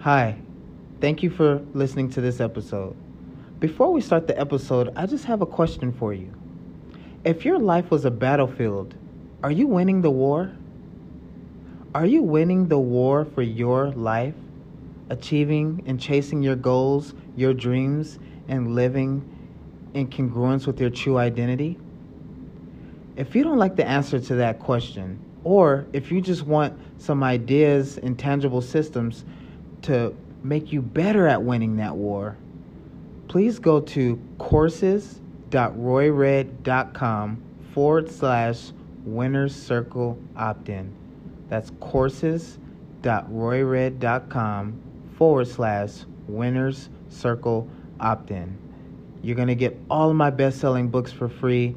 Hi, thank you for listening to this episode. Before we start the episode, I just have a question for you. If your life was a battlefield, are you winning the war? Are you winning the war for your life? Achieving and chasing your goals, your dreams, and living in congruence with your true identity? If you don't like the answer to that question, or if you just want some ideas and tangible systems to make you better at winning that war, please go to courses.royred.com forward slash winners circle opt in. That's courses.royred.com forward slash winners circle opt in. You're going to get all of my best selling books for free,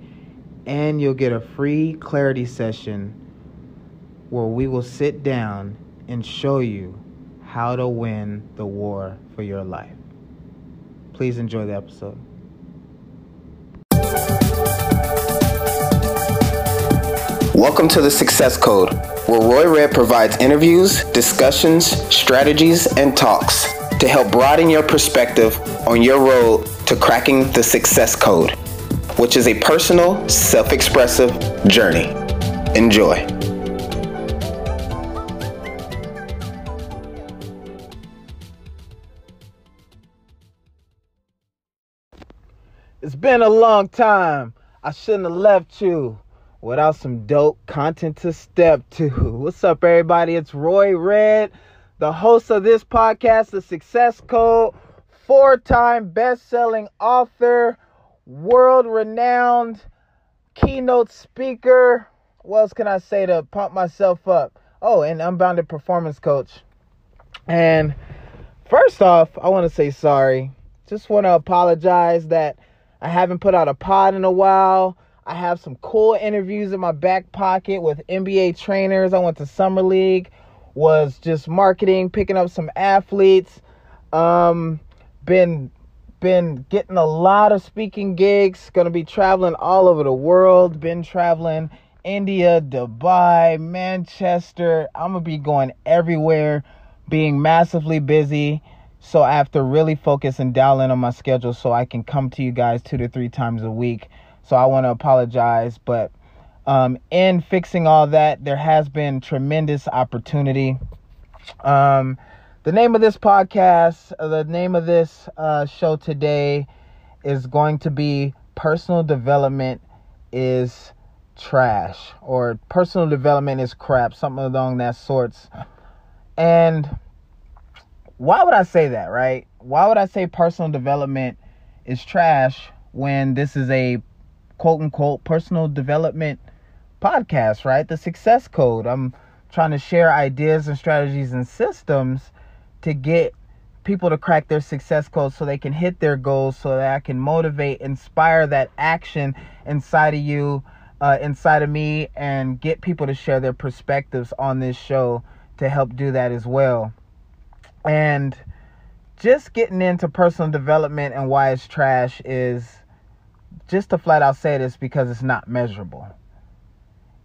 and you'll get a free clarity session where we will sit down and show you how to win the war for your life. Please enjoy the episode. Welcome to the Success Code, where Roy Redd provides interviews, discussions, strategies, and talks to help broaden your perspective on your road to cracking the Success Code, which is a personal, self expressive journey. Enjoy. It's been a long time. I shouldn't have left you without some dope content to step to. What's up, everybody? It's Roy Redd, the host of this podcast, The Success Code, four time best selling author, world renowned keynote speaker. What else can I say to pump myself up? Oh, and unbounded performance coach. And first off, I want to say sorry. Just want to apologize that I haven't put out a pod in a while. I have some cool interviews in my back pocket with NBA trainers. I went to Summer League, was just marketing, picking up some athletes. Um, been been getting a lot of speaking gigs. Gonna be traveling all over the world. Been traveling India, Dubai, Manchester. I'm gonna be going everywhere, being massively busy. So I have to really focus and dial in on my schedule so I can come to you guys two to three times a week. So I want to apologize, but um, in fixing all that, there has been tremendous opportunity. Um, the name of this podcast, uh, the name of this uh, show today is going to be Personal Development is Trash or Personal Development is Crap, something along that sorts. And why would I say that, right? Why would I say personal development is trash when this is a quote unquote personal development podcast, right? The success code. I'm trying to share ideas and strategies and systems to get people to crack their success code so they can hit their goals so that I can motivate, inspire that action inside of you, uh, inside of me, and get people to share their perspectives on this show to help do that as well. And just getting into personal development and why it's trash is just to flat out say this because it's not measurable.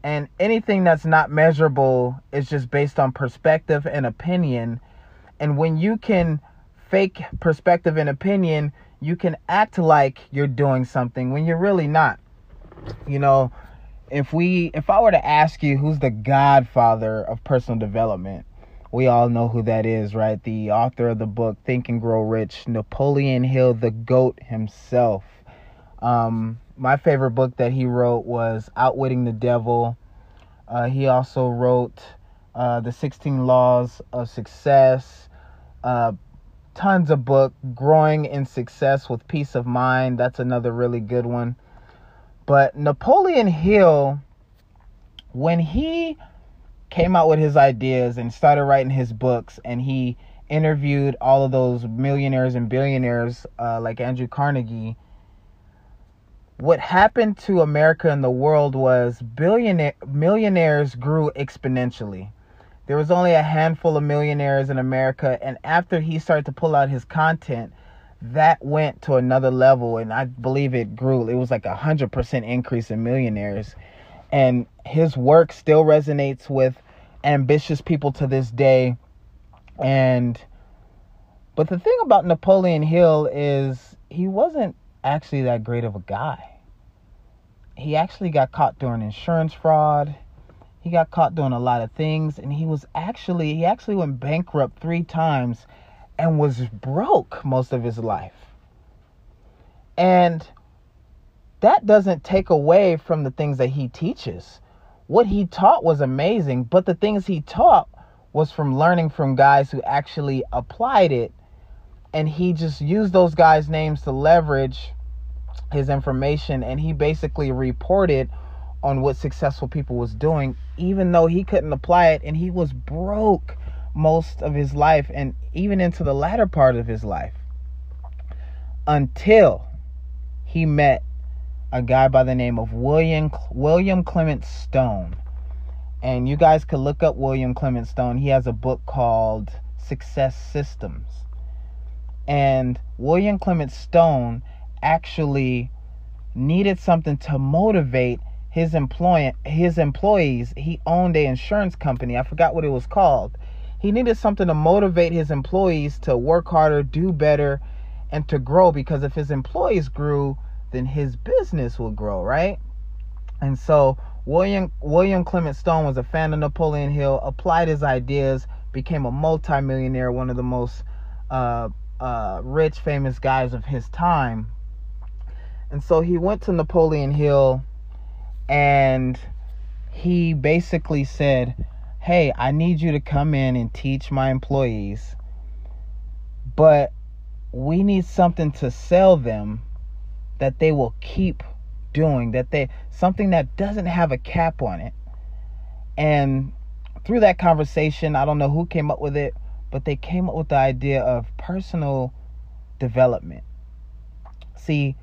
And anything that's not measurable is just based on perspective and opinion. And when you can fake perspective and opinion, you can act like you're doing something when you're really not. You know, if we if I were to ask you who's the godfather of personal development, we all know who that is, right? The author of the book Think and Grow Rich, Napoleon Hill, the GOAT himself. Um, my favorite book that he wrote was Outwitting the Devil. Uh, he also wrote uh, The 16 Laws of Success. Uh, tons of book, Growing in Success with Peace of Mind. That's another really good one. But Napoleon Hill, when he came out with his ideas and started writing his books and he interviewed all of those millionaires and billionaires uh, like andrew carnegie. What happened to america and the world was billionaire millionaires grew exponentially. There was only a handful of millionaires in america and after he started to pull out his content that went to another level and i believe it grew. It was like a hundred percent increase in millionaires and his work still resonates with ambitious people to this day and But the thing about Napoleon Hill is he wasn't actually that great of a guy. He actually got caught doing insurance fraud. He got caught doing a lot of things and he was actually he actually went bankrupt 3 times and was broke most of his life. And that doesn't take away from the things that he teaches. What he taught was amazing, but the things he taught was from learning from guys who actually applied it. And he just used those guys' names to leverage his information and he basically reported on what successful people was doing even though he couldn't apply it and he was broke most of his life and even into the latter part of his life until he met a guy by the name of William William Clement Stone. And you guys could look up William Clement Stone. He has a book called Success Systems. And William Clement Stone actually needed something to motivate his employ his employees. He owned a insurance company. I forgot what it was called. He needed something to motivate his employees to work harder, do better, and to grow because if his employees grew, then his business will grow, right? And so William William Clement Stone was a fan of Napoleon Hill, applied his ideas, became a multimillionaire, one of the most uh, uh, rich, famous guys of his time. And so he went to Napoleon Hill and he basically said, Hey, I need you to come in and teach my employees, but we need something to sell them that they will keep doing that they something that doesn't have a cap on it. And through that conversation i don't know who came up with it but they came up with the idea of personal development. See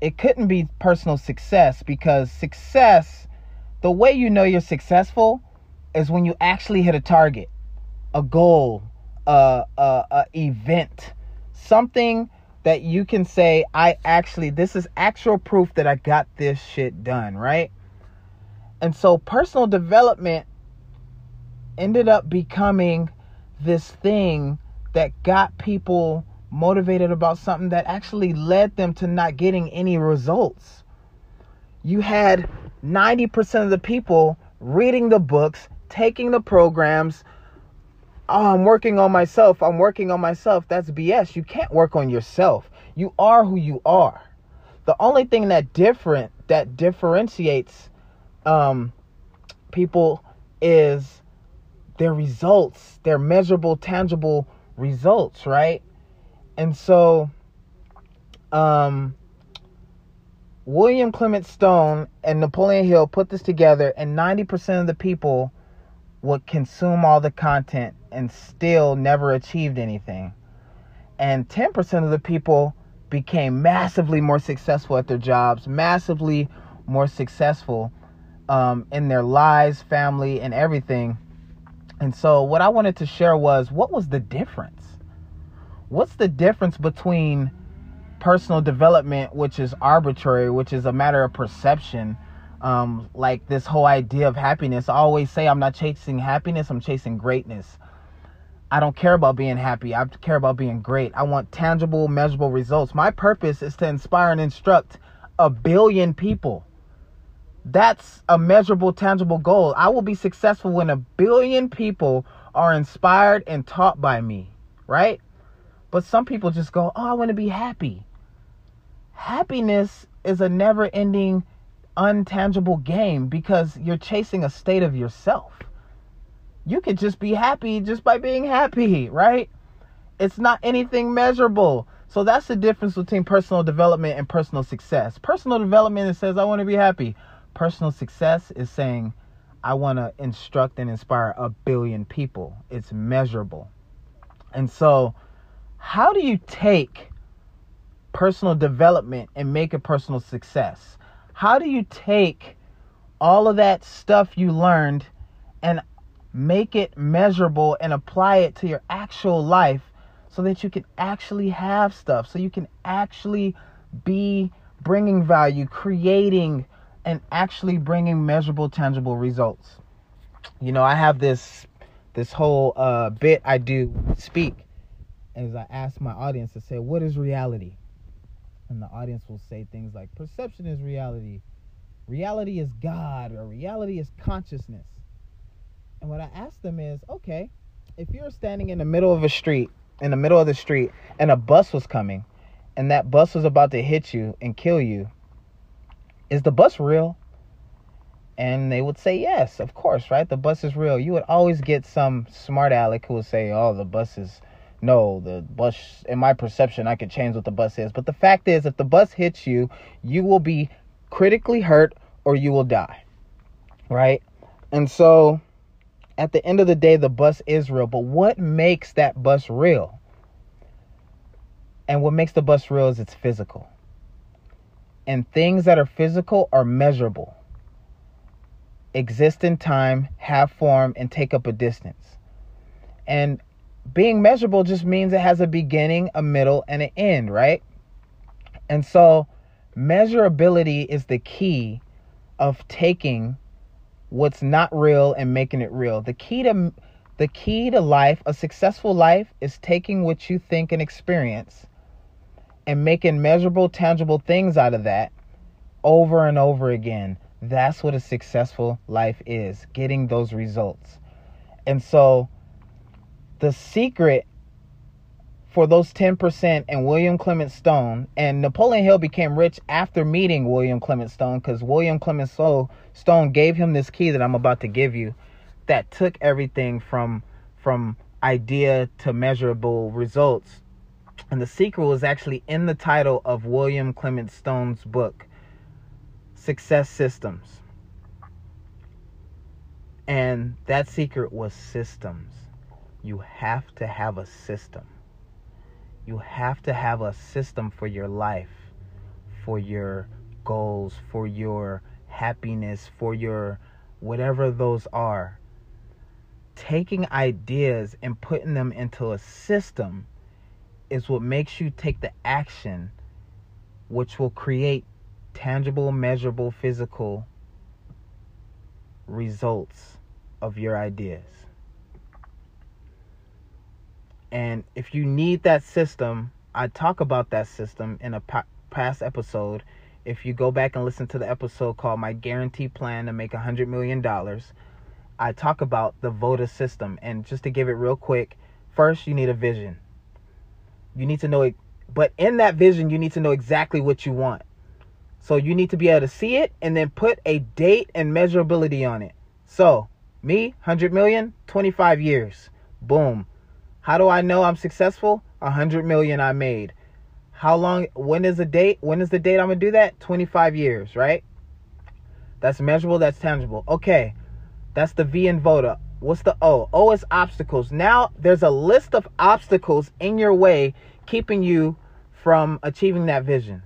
it couldn't be personal success because success the way you know you're successful is when you actually hit a target a goal a, a, event something that you can say, I actually, this is actual proof that I got this shit done, right? And so personal development ended up becoming this thing that got people motivated about something that actually led them to not getting any results. You had 90% of the people reading the books, taking the programs, oh, I'm working on myself. I'm working on myself. That's BS. You can't work on yourself. You are who you are. The only thing that different that differentiates um, people is their results, their measurable, tangible results, right? And so, um, William Clement Stone and Napoleon Hill put this together, and 90% of the people would consume all the content and still never achieved anything. And 10% of the people became massively more successful at their jobs, massively more successful um, in their lives, family, and everything. And so, what I wanted to share was what was the difference? What's the difference between personal development, which is arbitrary, which is a matter of perception? Um, like this whole idea of happiness. I always say I'm not chasing happiness, I'm chasing greatness. I don't care about being happy. I care about being great. I want tangible, measurable results. My purpose is to inspire and instruct a billion people. That's a measurable, tangible goal. I will be successful when a billion people are inspired and taught by me, right? But some people just go, Oh, I want to be happy. Happiness is a never ending, untangible game because you're chasing a state of yourself you could just be happy just by being happy, right? It's not anything measurable. So that's the difference between personal development and personal success. Personal development is says I want to be happy. Personal success is saying I want to instruct and inspire a billion people. It's measurable. And so how do you take personal development and make a personal success? How do you take all of that stuff you learned and make it measurable and apply it to your actual life so that you can actually have stuff, so you can actually be bringing value, creating, and actually bringing measurable, tangible results. You know, I have this this whole uh, bit I do speak, as I ask my audience to say, what is reality? And the audience will say things like, perception is reality, reality is God, or reality is consciousness. And what I ask them is, okay, if you're standing in the middle of a street, in the middle of the street, and a bus was coming, and that bus was about to hit you and kill you, is the bus real? And they would say, yes, of course, right? The bus is real. You would always get some smart aleck who would say, oh, the bus is, no, the bus, in my perception, I could change what the bus is. But the fact is, if the bus hits you, you will be critically hurt or you will die, right? And so at the end of the day, the bus is real. But what makes that bus real? And what makes the bus real is it's physical. And things that are physical are measurable exist in time, have form, and take up a distance. And being measurable just means it has a beginning, a middle, and an end, right? And so measurability is the key of taking what's not real and making it real. The key to the key to life, a successful life is taking what you think and experience and making measurable, tangible things out of that over and over again that's what a successful life is getting those results. And so, the secret for those 10% and William Clement Stone, and Napoleon Hill became rich after meeting William Clement Stone because William Clement Stone gave him this key that I'm about to give you that took everything from from idea to measurable results. And the secret was actually in the title of William Clement Stone's book success systems. And that secret was systems. You have to have a system. You have to have a system for your life, for your goals, for your happiness, for your whatever those are. Taking ideas and putting them into a system is what makes you take the action which will create tangible, measurable, physical results of your ideas. And if you need that system, I talk about that system in a past episode. If you go back and listen to the episode called My Guarantee Plan to Make a $100 Million, I talk about the VOTA system. And just to give it real quick, first, you need a vision. You need to know it, but in that vision, you need to know exactly what you want. So you need to be able to see it and then put a date and measurability on it. So, me, 100 million, 25 years. Boom. How do I know I'm successful? A 100 million I made. How long when is the date? When is the date I'm to do that? 25 years, right? That's measurable, that's tangible. Okay. That's the V in VOTA. What's the O? O is obstacles. Now there's a list of obstacles in your way keeping you from achieving that vision.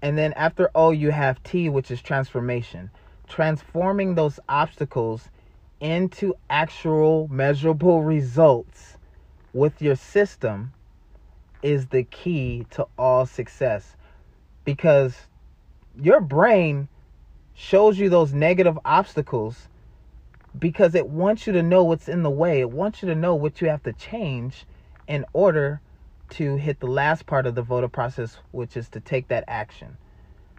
And then after O, you have T, which is transformation. Transforming those obstacles into actual measurable results with your system is the key to all success because your brain shows you those negative obstacles because it wants you to know what's in the way. It wants you to know what you have to change in order to hit the last part of the VOTA process, which is to take that action.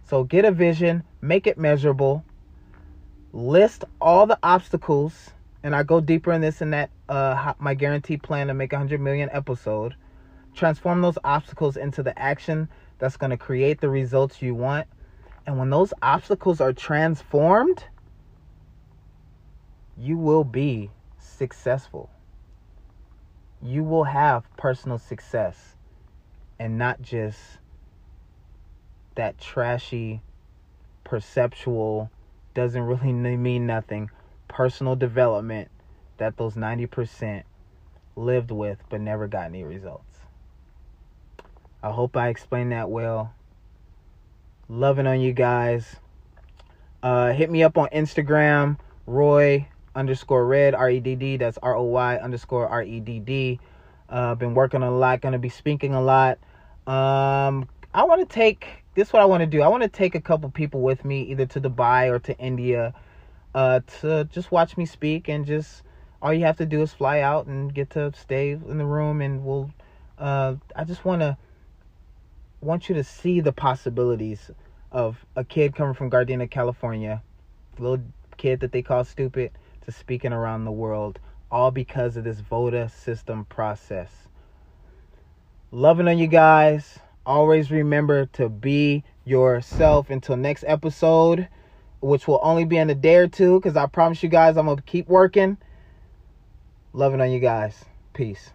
So get a vision, make it measurable, list all the obstacles, and I go deeper in this in that uh, my guarantee plan to make a 100 million episode. Transform those obstacles into the action that's going to create the results you want. And when those obstacles are transformed, you will be successful you will have personal success and not just that trashy, perceptual, doesn't really mean nothing personal development that those 90% lived with but never got any results. I hope I explained that well. Loving on you guys. Uh, hit me up on Instagram, Roy underscore red R E D D. That's R O Y underscore R E D D. Uh, been working a lot. Gonna be speaking a lot. Um, I want to take this. Is what I want to do. I want to take a couple people with me, either to Dubai or to India, uh, to just watch me speak and just all you have to do is fly out and get to stay in the room, and we'll. Uh, I just want to want you to see the possibilities of a kid coming from Gardena, California, little kid that they call stupid, to speaking around the world, all because of this VOTA system process. Loving on you guys. Always remember to be yourself until next episode, which will only be in a day or two, because I promise you guys I'm going to keep working. Loving on you guys. Peace.